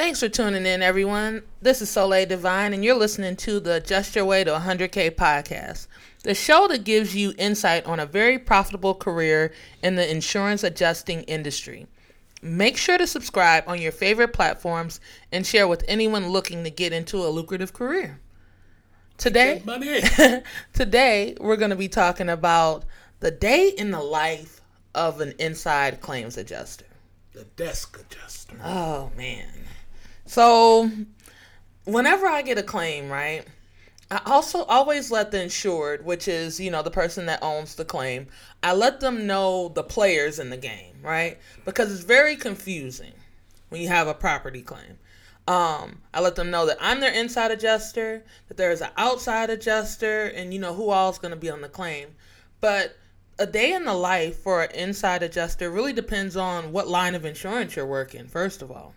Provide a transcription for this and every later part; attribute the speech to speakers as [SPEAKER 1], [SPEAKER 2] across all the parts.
[SPEAKER 1] Thanks for tuning in, everyone. This is Soleil Divine, and you're listening to the Adjust Your Way to 100K podcast, the show that gives you insight on a very profitable career in the insurance adjusting industry. Make sure to subscribe on your favorite platforms and share with anyone looking to get into a lucrative career. Today, today we're going to be talking about the day in the life of an inside claims adjuster.
[SPEAKER 2] the desk adjuster.
[SPEAKER 1] Oh man. So whenever I get a claim, right? I also always let the insured, which is, you know, the person that owns the claim, I let them know the players in the game, right? Because it's very confusing when you have a property claim. Um, I let them know that I'm their inside adjuster, that there is an outside adjuster, and you know who all is going to be on the claim. But a day in the life for an inside adjuster really depends on what line of insurance you're working, first of all.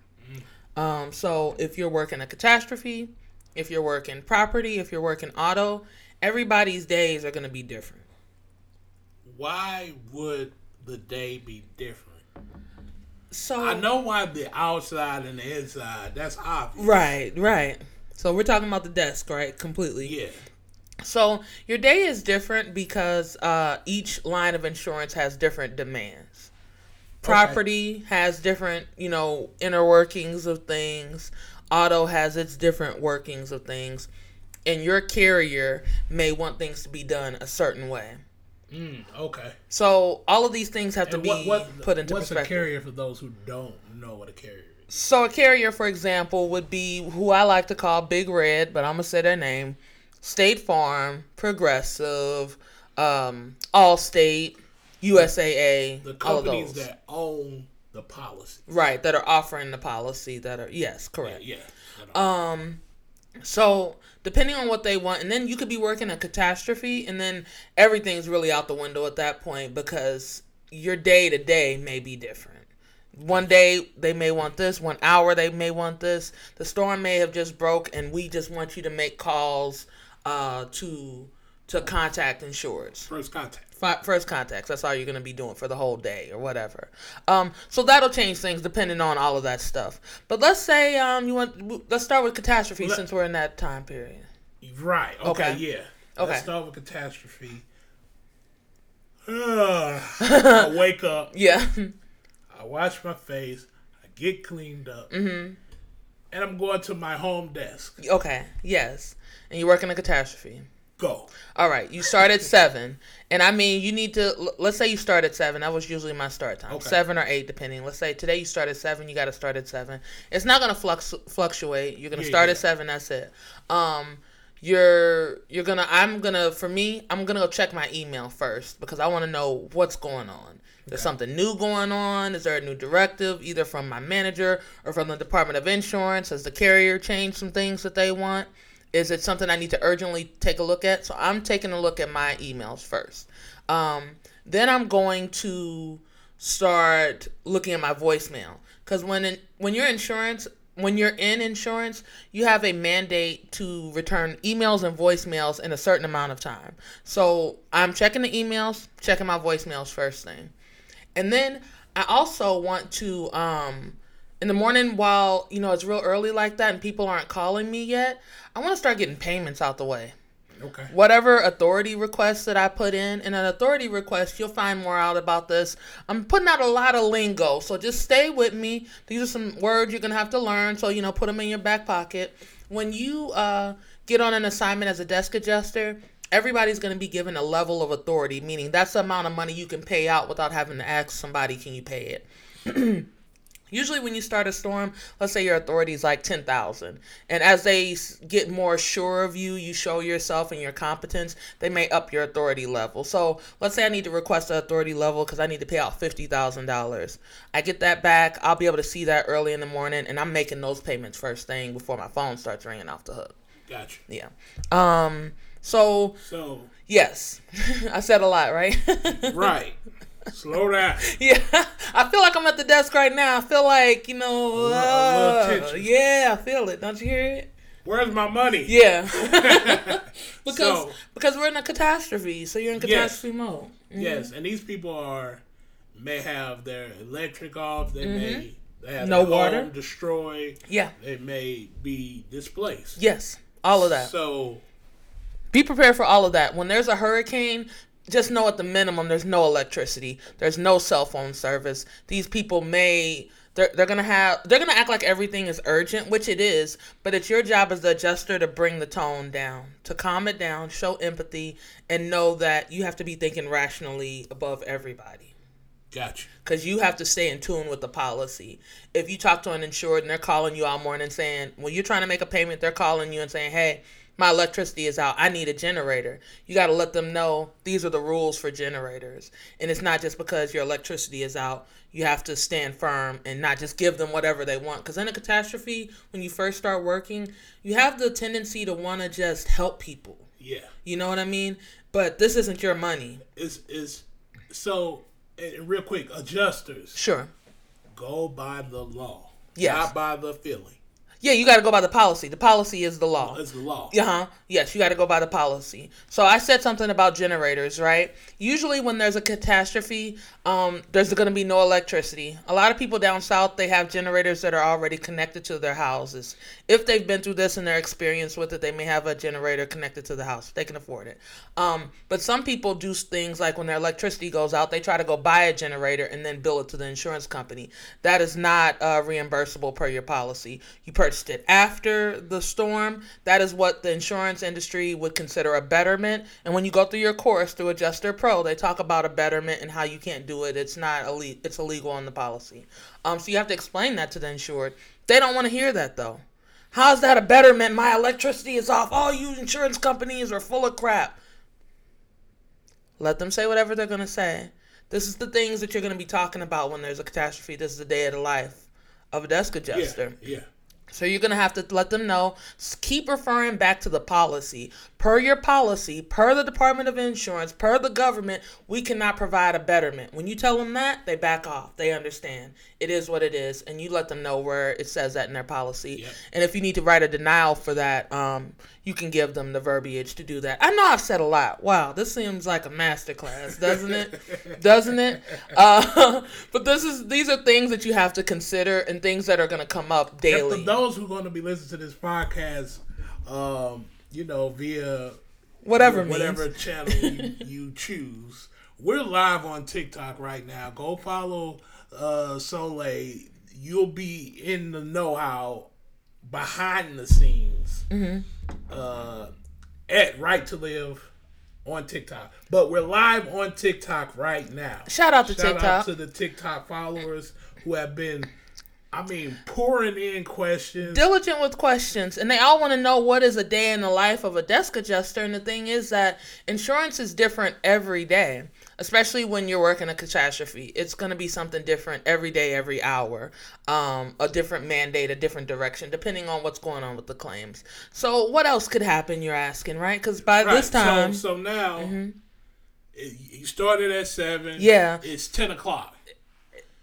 [SPEAKER 1] Um, so if you're working a catastrophe, if you're working property, if you're working auto, everybody's days are going to be different.
[SPEAKER 2] Why would the day be different?
[SPEAKER 1] So
[SPEAKER 2] I know why the outside and the inside. That's obvious.
[SPEAKER 1] Right, right. So we're talking about the desk, right? Completely.
[SPEAKER 2] Yeah.
[SPEAKER 1] So your day is different because uh, each line of insurance has different demands. Property has different, you know, inner workings of things. Auto has its different workings of things. And your carrier may want things to be done a certain way.
[SPEAKER 2] Mm, okay.
[SPEAKER 1] So all of these things have to
[SPEAKER 2] And
[SPEAKER 1] be
[SPEAKER 2] what, what
[SPEAKER 1] put into
[SPEAKER 2] what's
[SPEAKER 1] perspective.
[SPEAKER 2] a carrier for those who don't know what a carrier is?
[SPEAKER 1] So a carrier, for example, would be who I like to call Big Red, but I'm gonna say their name: State Farm, Progressive, um, Allstate, USAA,
[SPEAKER 2] The
[SPEAKER 1] all of
[SPEAKER 2] companies that own the policy.
[SPEAKER 1] right, that are offering the policy. That are yes, correct.
[SPEAKER 2] yeah.
[SPEAKER 1] Um, so depending on what they want, and then you could be working a catastrophe, and then everything's really out the window at that point because your day to day may be different. One day they may want this, one hour they may want this. The storm may have just broke, and we just want you to make calls uh, to to contact insureds
[SPEAKER 2] First contact.
[SPEAKER 1] Fi- first contacts. That's all you're gonna be doing for the whole day or whatever. Um, so that'll change things depending on all of that stuff. But let's say um, you want. Let's start with catastrophe
[SPEAKER 2] Let-
[SPEAKER 1] since we're in that time period.
[SPEAKER 2] Right. Okay.
[SPEAKER 1] Okay.
[SPEAKER 2] Yeah.
[SPEAKER 1] Okay.
[SPEAKER 2] Let's start with catastrophe. I wake up.
[SPEAKER 1] Yeah.
[SPEAKER 2] I wash my face. I get cleaned up. Mm-hmm. And I'm going to my home desk.
[SPEAKER 1] okay. Yes. And you work in a catastrophe.
[SPEAKER 2] Go.
[SPEAKER 1] All right. You start at seven, and I mean you need to. Let's say you start at seven. That was usually my start time,
[SPEAKER 2] Okay.
[SPEAKER 1] seven or eight, depending. Let's say today you start at seven. You got to start at seven. It's not gonna flux fluctuate. You're gonna
[SPEAKER 2] Yeah,
[SPEAKER 1] start
[SPEAKER 2] yeah.
[SPEAKER 1] at seven. That's it. Um, you're you're gonna. I'm gonna. For me, I'm gonna go check my email first because I want to know what's going on. There's something new going on. Is there a new directive, either from my manager or from the Department of Insurance? Has the carrier changed some things that they want? Is it something I need to urgently take a look at? So I'm taking a look at my emails first. Um, then I'm going to start looking at my voicemail because when in, when you're insurance when you're in insurance you have a mandate to return emails and voicemails in a certain amount of time so i'm checking the emails checking my voicemails first thing and then I also want to um in the morning while you know it's real early like that and people aren't calling me yet, I want to start getting payments out the way.
[SPEAKER 2] Okay.
[SPEAKER 1] Whatever authority requests that I put in, in an authority request, you'll find more out about this. I'm putting out a lot of lingo, so just stay with me. These are some words you're gonna have to learn, so you know, put them in your back pocket. When you uh, get on an assignment as a desk adjuster, everybody's going to be given a level of authority, meaning that's the amount of money you can pay out without having to ask somebody, can you pay it? Usually, when you start a storm, let's say your authority is like 10,000. And as they get more sure of you, you show yourself and your competence, they may up your authority level. So, let's say I need to request an authority level because I need to pay out $50,000. I get that back. I'll be able to see that early in the morning, and I'm making those payments first thing before my phone starts ringing off the hook.
[SPEAKER 2] Gotcha.
[SPEAKER 1] Yeah. Um, so,
[SPEAKER 2] So,
[SPEAKER 1] yes, I said a lot, right?
[SPEAKER 2] right. Slow down.
[SPEAKER 1] Yeah, I feel like I'm at the desk right now. I feel like you know, uh, yeah, I feel it. Don't you hear it?
[SPEAKER 2] Where's my money?
[SPEAKER 1] Yeah, because
[SPEAKER 2] So-
[SPEAKER 1] because we're in a catastrophe, so you're in
[SPEAKER 2] Yes.
[SPEAKER 1] catastrophe mode.
[SPEAKER 2] Yes, and these people are may have their electric off. They may They have
[SPEAKER 1] No
[SPEAKER 2] their
[SPEAKER 1] water?
[SPEAKER 2] destroyed.
[SPEAKER 1] Yeah.
[SPEAKER 2] They may be displaced.
[SPEAKER 1] Yes. All of that.
[SPEAKER 2] So
[SPEAKER 1] be prepared for all of that. When there's a hurricane, just know at the minimum there's no electricity, there's no cell phone service. These people may they're, they're gonna have they're gonna act like everything is urgent, which it is, but it's your job as the adjuster to bring the tone down, to calm it down, show empathy, and know that you have to be thinking rationally above everybody
[SPEAKER 2] gotcha.
[SPEAKER 1] because you have to stay in tune with the policy. If you talk to an insured and they're calling you all morning saying, when you're trying to make a payment, they're calling you and saying, hey, my electricity is out. I need a generator. You got to let them know these are the rules for generators. And it's not just because your electricity is out. You have to stand firm and not just give them whatever they want. Because in a catastrophe, when you first start working, you have the tendency to want to just help people.
[SPEAKER 2] Yeah.
[SPEAKER 1] You know what I mean? But this isn't your money.
[SPEAKER 2] Is is so real quick, adjusters
[SPEAKER 1] Sure.
[SPEAKER 2] go by the law.
[SPEAKER 1] Yes.
[SPEAKER 2] Not by the feeling.
[SPEAKER 1] Yeah, you got to go by the policy. The policy is the law.
[SPEAKER 2] It's the law.
[SPEAKER 1] Uh huh. Yes, you got to go by the policy. So I said something about generators, right? Usually, when there's a catastrophe, um, there's going to be no electricity. A lot of people down south they have generators that are already connected to their houses. If they've been through this and they're experienced with it, they may have a generator connected to the house. They can afford it. Um, but some people do things like when their electricity goes out, they try to go buy a generator and then bill it to the insurance company. That is not uh, reimbursable per your policy. You purchased after the storm. That is what the insurance industry would consider a betterment. And when you go through your course through Adjuster Pro, they talk about a betterment and how you can't do it. It's not ille- It's illegal on the policy. Um, so you have to explain that to the insured. They don't want to hear that though. How's that a betterment? My electricity is off. All you insurance companies are full of crap. Let them say whatever they're to say. This is the things that you're to be talking about when there's a catastrophe. This is the day of the life of a desk adjuster.
[SPEAKER 2] Yeah. Yeah.
[SPEAKER 1] So you're going to have to let them know. Keep referring back to the policy. Per your policy, per the Department of Insurance, per the government, we cannot provide a betterment. When you tell them that, they back off. They understand. It is what it is. And you let them know where it says that in their policy.
[SPEAKER 2] Yep.
[SPEAKER 1] And if you need to write a denial for that, um, you can give them the verbiage to do that. I know I've said a lot. Wow, this seems like a masterclass, doesn't it? doesn't it? Uh, but this is these are things that you have to consider and things that are going to come up daily.
[SPEAKER 2] for those who are going to be listening to this podcast, um, you know, via
[SPEAKER 1] whatever
[SPEAKER 2] whatever
[SPEAKER 1] means.
[SPEAKER 2] channel you, you choose, we're live on TikTok right now. Go follow uh, Soleil. You'll be in the know how behind the scenes
[SPEAKER 1] Mm-hmm.
[SPEAKER 2] uh, at Right to Live on TikTok. But we're live on TikTok right now.
[SPEAKER 1] Shout out to
[SPEAKER 2] Shout
[SPEAKER 1] TikTok.
[SPEAKER 2] out to the TikTok followers who have been, I mean, pouring in questions.
[SPEAKER 1] diligent with questions and they all want to know what is a day in the life of a desk adjuster and the thing is that insurance is different every day especially when you're working a catastrophe it's going to be something different every day every hour um, a different mandate a different direction depending on what's going on with the claims so what else could happen you're asking right because by
[SPEAKER 2] Right,
[SPEAKER 1] this time Mm-hmm.
[SPEAKER 2] So, so now, it, you started at seven.
[SPEAKER 1] Yeah.
[SPEAKER 2] It's ten o'clock.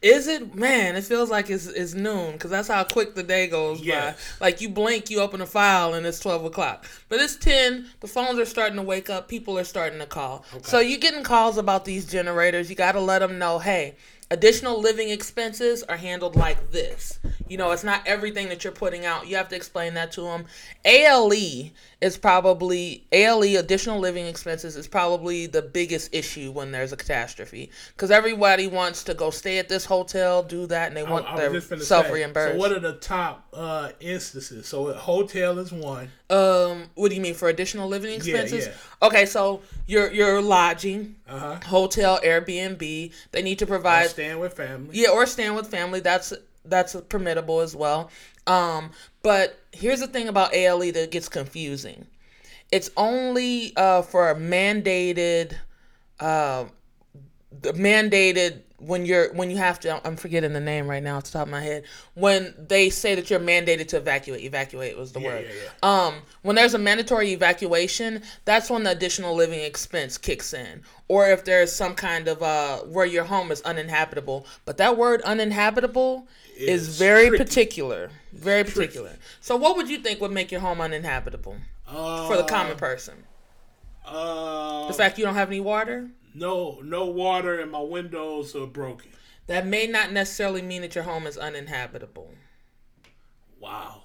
[SPEAKER 1] Is it man? It feels like it's, it's noon because that's how quick the day goes
[SPEAKER 2] Yes.
[SPEAKER 1] by. Like you blink, you open a file, and it's twelve o'clock. But it's ten. The phones are starting to wake up. People are starting to call. So you're getting calls about these generators. You got to let them know, hey, additional living expenses are handled like this. You know, it's not everything that you're putting out. You have to explain that to them. ALE is probably ALE additional living expenses is probably the biggest issue when there's a catastrophe because everybody wants to go stay at this hotel, do that, and they want
[SPEAKER 2] I was
[SPEAKER 1] their self reimbursed.
[SPEAKER 2] So, what are the top uh, instances? So, a hotel is one.
[SPEAKER 1] Um, what do you mean for additional living expenses?
[SPEAKER 2] yeah.
[SPEAKER 1] Okay, so your your lodging,
[SPEAKER 2] Uh huh.
[SPEAKER 1] hotel, Airbnb, they need to provide
[SPEAKER 2] Staying with family.
[SPEAKER 1] Yeah, or staying with family. That's that's permittable as well. Um, but here's the thing about ALE that gets confusing. It's only uh, for mandated, uh, the mandated when you're when you have to. I'm forgetting the name right now off the top of my head. When they say that you're mandated to evacuate, evacuate was the word.
[SPEAKER 2] yeah,
[SPEAKER 1] Um, when there's a mandatory evacuation, that's when the additional living expense kicks in. Or if there's some kind of uh where your home is uninhabitable. But that word uninhabitable is
[SPEAKER 2] Is
[SPEAKER 1] very
[SPEAKER 2] tricky.
[SPEAKER 1] particular. Very particular. So what would you think would make your home uninhabitable
[SPEAKER 2] Uh,
[SPEAKER 1] for the common person?
[SPEAKER 2] Uh,
[SPEAKER 1] The fact you don't have any water?
[SPEAKER 2] No, no water and my windows are broken.
[SPEAKER 1] That may not necessarily mean that your home is uninhabitable.
[SPEAKER 2] Wow.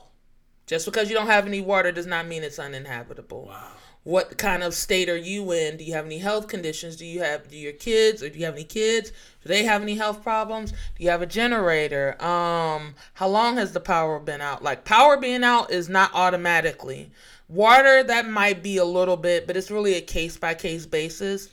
[SPEAKER 1] Just because you don't have any water does not mean it's uninhabitable.
[SPEAKER 2] Wow.
[SPEAKER 1] What kind of state are you in? Do you have any health conditions? Do you have do your kids or do you have any kids? Do they have any health problems? Do you have a generator? Um, how long has the power been out? Like power being out is not automatically. Water that might be a little bit, but it's really a case by case basis.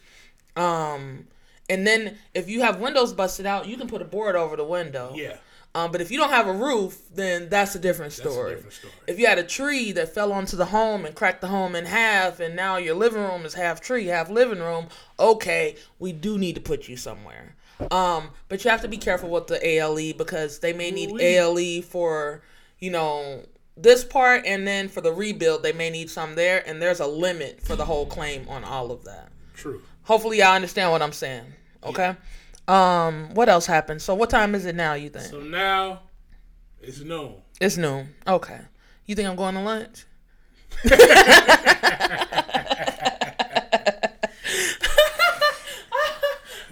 [SPEAKER 1] Um, and then if you have windows busted out, you can put a board over the window.
[SPEAKER 2] Yeah.
[SPEAKER 1] Um, but if you don't have a roof, then that's a different
[SPEAKER 2] That's
[SPEAKER 1] story.
[SPEAKER 2] a different story.
[SPEAKER 1] If you had a tree that fell onto the home and cracked the home in half, and now your living room is half tree, half living room, okay, we do need to put you somewhere. Um, but you have to be careful with the ALE because they may need
[SPEAKER 2] Ooh-wee.
[SPEAKER 1] ALE for, you know, this part, and then for the rebuild, they may need some there, and there's a limit for the whole claim on all of that.
[SPEAKER 2] True.
[SPEAKER 1] Hopefully, y'all understand what I'm saying. Okay. Um, what else happened? So, what time is it now? You think?
[SPEAKER 2] So now it's noon.
[SPEAKER 1] It's noon. Okay. You think I'm going to lunch?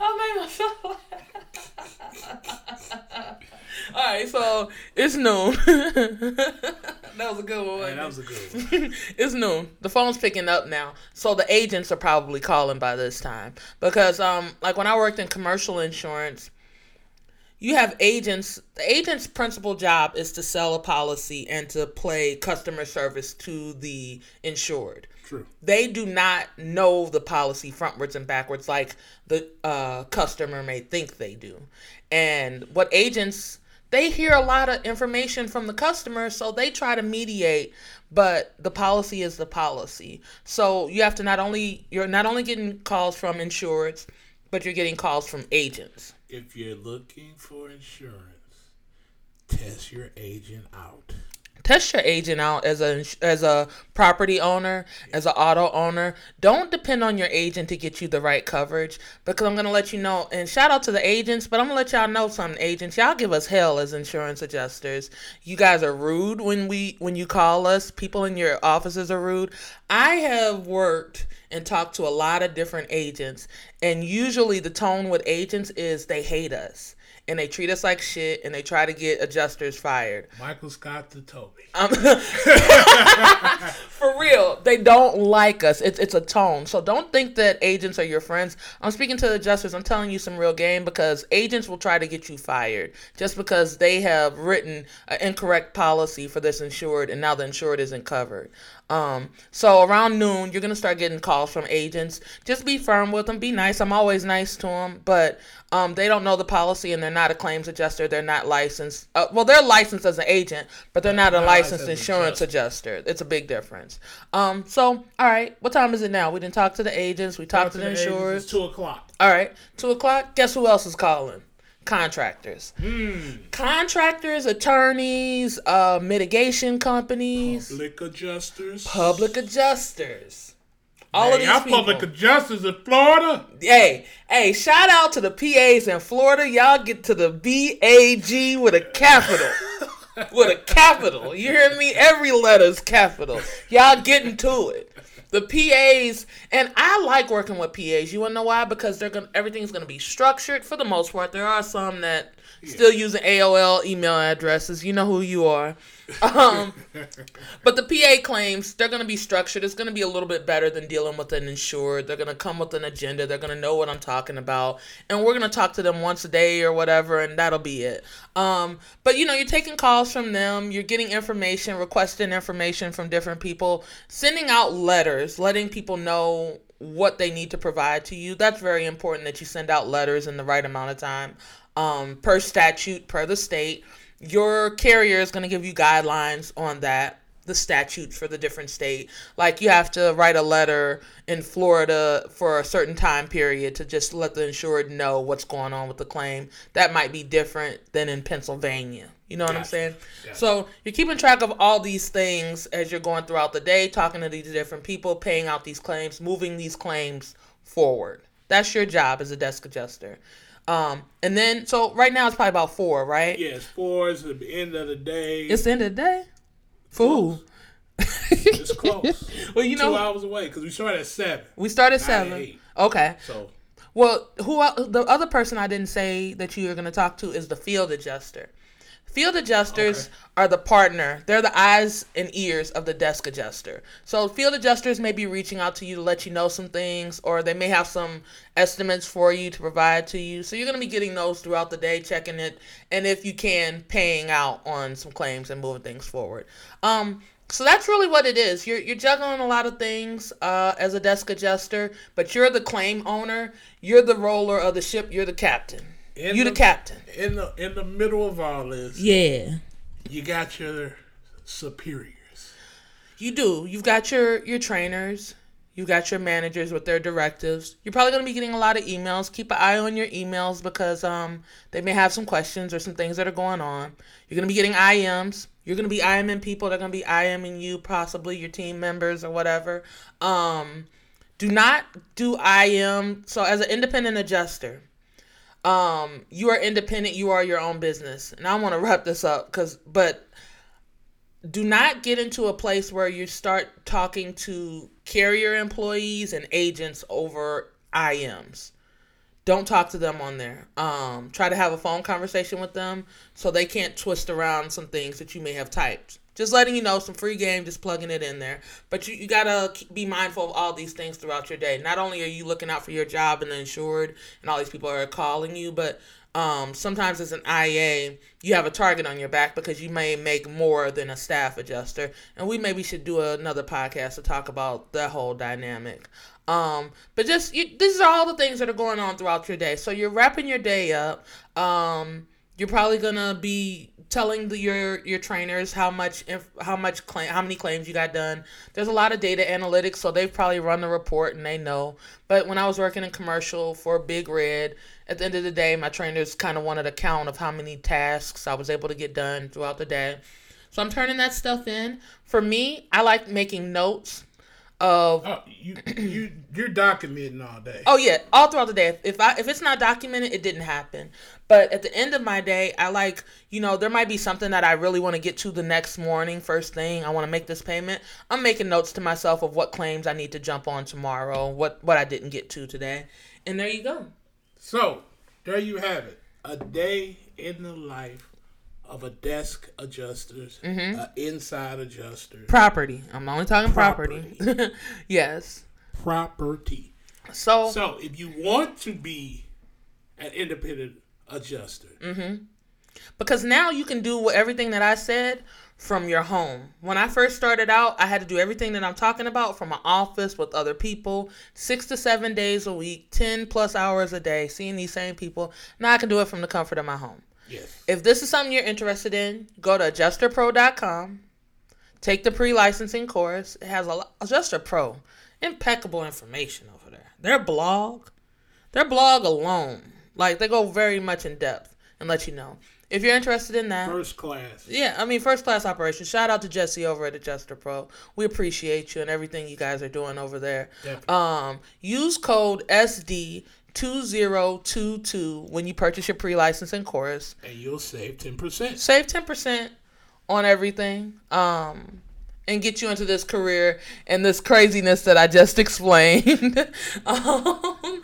[SPEAKER 1] I made myself All right, so it's noon. that was a good one.
[SPEAKER 2] Man, that was a good one.
[SPEAKER 1] it's noon. The phone's picking up now. So the agents are probably calling by this time. Because um like when I worked in commercial insurance, you have agents the agent's principal job is to sell a policy and to play customer service to the insured.
[SPEAKER 2] True.
[SPEAKER 1] They do not know the policy frontwards and backwards like the uh, customer may think they do. And what agents they hear a lot of information from the customer, so they try to mediate, but the policy is the policy. So you have to not only you're not only getting calls from insureds, but you're getting calls from agents.
[SPEAKER 2] If you're looking for insurance, test your agent out.
[SPEAKER 1] Test your agent out as a as a property owner, as an auto owner. Don't depend on your agent to get you the right coverage because I'm gonna let you know. And shout out to the agents, but I'm gonna let y'all know something. Agents, y'all give us hell as insurance adjusters. You guys are rude when we when you call us. People in your offices are rude. I have worked and talked to a lot of different agents, and usually the tone with agents is they hate us. And they treat us like shit, and they try to get adjusters fired.
[SPEAKER 2] Michael Scott to Toby.
[SPEAKER 1] Um, for real, they don't like us. It's it's a tone. So don't think that agents are your friends. I'm speaking to adjusters. I'm telling you some real game because agents will try to get you fired just because they have written an incorrect policy for this insured and now the insured isn't covered. Um, so around noon, you're gonna start getting calls from agents. Just be firm with them. Be nice. I'm always nice to them, but um, they don't know the policy and they're not a claims adjuster. They're not licensed. Uh, well, they're licensed as an agent, but they're not a
[SPEAKER 2] Not
[SPEAKER 1] licensed insurance adjuster. It's a big difference. Um, so all right, what time is it now? We didn't talk to the agents. We talked to the insurers.
[SPEAKER 2] It's two o'clock.
[SPEAKER 1] All right, two o'clock. Guess who else is calling? Contractors.
[SPEAKER 2] Hmm.
[SPEAKER 1] Contractors, attorneys, uh, mitigation companies,
[SPEAKER 2] Public adjusters.
[SPEAKER 1] public adjusters. All
[SPEAKER 2] Hey,
[SPEAKER 1] of these
[SPEAKER 2] y'all
[SPEAKER 1] people.
[SPEAKER 2] public adjusters in Florida.
[SPEAKER 1] hey, hey, shout out to the PAs in Florida. Y'all get to the BAG with a capital. with a capital. You hear me? Every letter's capital. Y'all getting to it. The PAs, and I like working with PAs. You wanna know why? Because they're gonna everything's gonna be structured for the most part. There are some that still using AOL email addresses. You know who you are. Um, but the PA claims they're going to be structured. It's going to be a little bit better than dealing with an insured. They're going to come with an agenda. They're going to know what I'm talking about. And we're going to talk to them once a day or whatever, and that'll be it. Um, but you know, you're taking calls from them, you're getting information, requesting information from different people, sending out letters, letting people know what they need to provide to you. That's very important that you send out letters in the right amount of time. Um, per statute, per the state your carrier is going to give you guidelines on that the statutes for the different state. Like you have to write a letter in florida for a certain time period to just let the insured know what's going on with the claim. That might be different than in pennsylvania. You know what i'm saying?
[SPEAKER 2] Gotcha.
[SPEAKER 1] so you're keeping track of all these things as you're going throughout the day talking to these different people paying out these claims moving these claims forward. That's your job as a desk adjuster um, and then so right now it's probably about four right
[SPEAKER 2] Yes, four is the end of the day.
[SPEAKER 1] it's the end of the day. Fool.
[SPEAKER 2] It's close.
[SPEAKER 1] well, you know, Two
[SPEAKER 2] hours away because we started at seven.
[SPEAKER 1] we started at seven. Okay.
[SPEAKER 2] So
[SPEAKER 1] Well, who the other person I didn't say that you were going to talk to is the field adjuster. Field adjusters
[SPEAKER 2] Okay.
[SPEAKER 1] are the partner. They're the eyes and ears of the desk adjuster. So field adjusters may be reaching out to you to let you know some things, or they may have some estimates for you to provide to you. So you're going to be getting those throughout the day, checking it, and if you can, paying out on some claims and moving things forward. Um, so that's really what it is. You're you're juggling a lot of things uh, as a desk adjuster, but you're the claim owner. You're the roller of the ship. You're the captain.
[SPEAKER 2] In
[SPEAKER 1] you the,
[SPEAKER 2] the-
[SPEAKER 1] captain.
[SPEAKER 2] In the in the middle of all this,
[SPEAKER 1] Yeah.
[SPEAKER 2] you got your superiors.
[SPEAKER 1] You do. You've got your your trainers. You got your managers with their directives. You're probably going to be getting a lot of emails. Keep an eye on your emails because um they may have some questions or some things that are going on. You're going to be getting IMs. You're going to be IMing people. They're going to be IMing you, possibly your team members or whatever. Um, do not do IM. So as an independent adjuster, um, you are independent. You are your own business. And I want to wrap this up because, but do not get into a place where you start talking to carrier employees and agents over IMs. Don't talk to them on there. Um, try to have a phone conversation with them so they can't twist around some things that you may have typed. Just letting you know, some free game, just plugging it in there. But you, you gotta be mindful of all these things throughout your day. Not only are you looking out for your job and the insured, and all these people are calling you, but um, sometimes as an IA, you have a target on your back because you may make more than a staff adjuster. And we maybe should do another podcast to talk about that whole dynamic. Um, but just you, these are all the things that are going on throughout your day. So you're wrapping your day up. Um, you're probably gonna be telling the, your your trainers how much how much claim how many claims you got done. There's a lot of data analytics, so they've probably run the report and they know. But when I was working in commercial for Big Red, at the end of the day, my trainers kind of wanted a count of how many tasks I was able to get done throughout the day. So I'm turning that stuff in. For me, I like making notes of
[SPEAKER 2] Oh, you you you're documenting all day.
[SPEAKER 1] Oh yeah, all throughout the day. If, if I if it's not documented, it didn't happen. But at the end of my day, I like you know there might be something that I really want to get to the next morning, first thing. I want to make this payment. I'm making notes to myself of what claims I need to jump on tomorrow, what what I didn't get to today, and there you go.
[SPEAKER 2] So there you have it. A day in the life of a desk adjuster's,
[SPEAKER 1] Mm-hmm.
[SPEAKER 2] an inside adjuster,
[SPEAKER 1] Property. I'm only talking property. yes.
[SPEAKER 2] property.
[SPEAKER 1] So,
[SPEAKER 2] So if you want to be an independent adjuster,
[SPEAKER 1] Mm-hmm. because now you can do everything that I said from your home. When I first started out, I had to do everything that I'm talking about from my office with other people, six to seven days a week, 10 plus hours a day, seeing these same people. Now I can do it from the comfort of my home.
[SPEAKER 2] Yes,
[SPEAKER 1] If this is something you're interested in, go to adjusterpro.com. Take the pre-licensing course. It has a lot, Adjuster Pro, impeccable information over there. Their blog, their blog alone, like they go very much in depth and let you know. If you're interested in that,
[SPEAKER 2] first class.
[SPEAKER 1] yeah, I mean, first class operation. Shout out to Jesse over at Adjuster Pro. We appreciate you and everything you guys are doing over there.
[SPEAKER 2] Definitely.
[SPEAKER 1] Um, use code SD. 2022 when you purchase your pre-licensing course
[SPEAKER 2] and you'll save ten percent.
[SPEAKER 1] save 10% on everything um and get you into this career and this craziness that I just explained. um,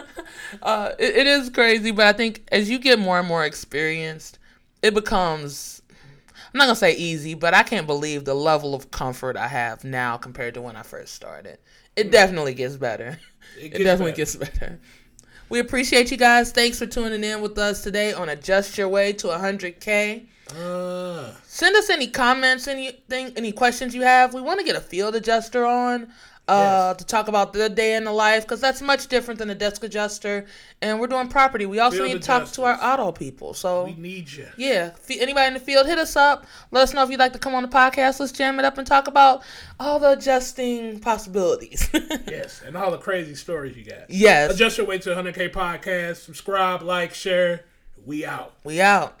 [SPEAKER 1] uh, it, it is crazy, but I think as you get more and more experienced, it becomes. I'm not gonna say easy, but I can't believe the level of comfort I have now compared to when I first started. It definitely gets better. It,
[SPEAKER 2] gets
[SPEAKER 1] definitely
[SPEAKER 2] better.
[SPEAKER 1] gets better. We appreciate you guys. Thanks for tuning in with us today on Adjust Your Way to 100K.
[SPEAKER 2] Uh,
[SPEAKER 1] Send us any comments, anything, any questions you have. We want to get a field adjuster on uh, to talk about the day in the life because that's much different than a desk adjuster. And we're doing property. We also
[SPEAKER 2] Field
[SPEAKER 1] need to talk to our auto people. So
[SPEAKER 2] we need you.
[SPEAKER 1] yeah, anybody in the field, hit us up. Let us know if you'd like to come on the podcast. Let's jam it up and talk about all the adjusting possibilities.
[SPEAKER 2] Yes, and all the crazy stories you got.
[SPEAKER 1] yes,
[SPEAKER 2] Adjust your way to 100K podcast. Subscribe, like, share. We out.
[SPEAKER 1] we out.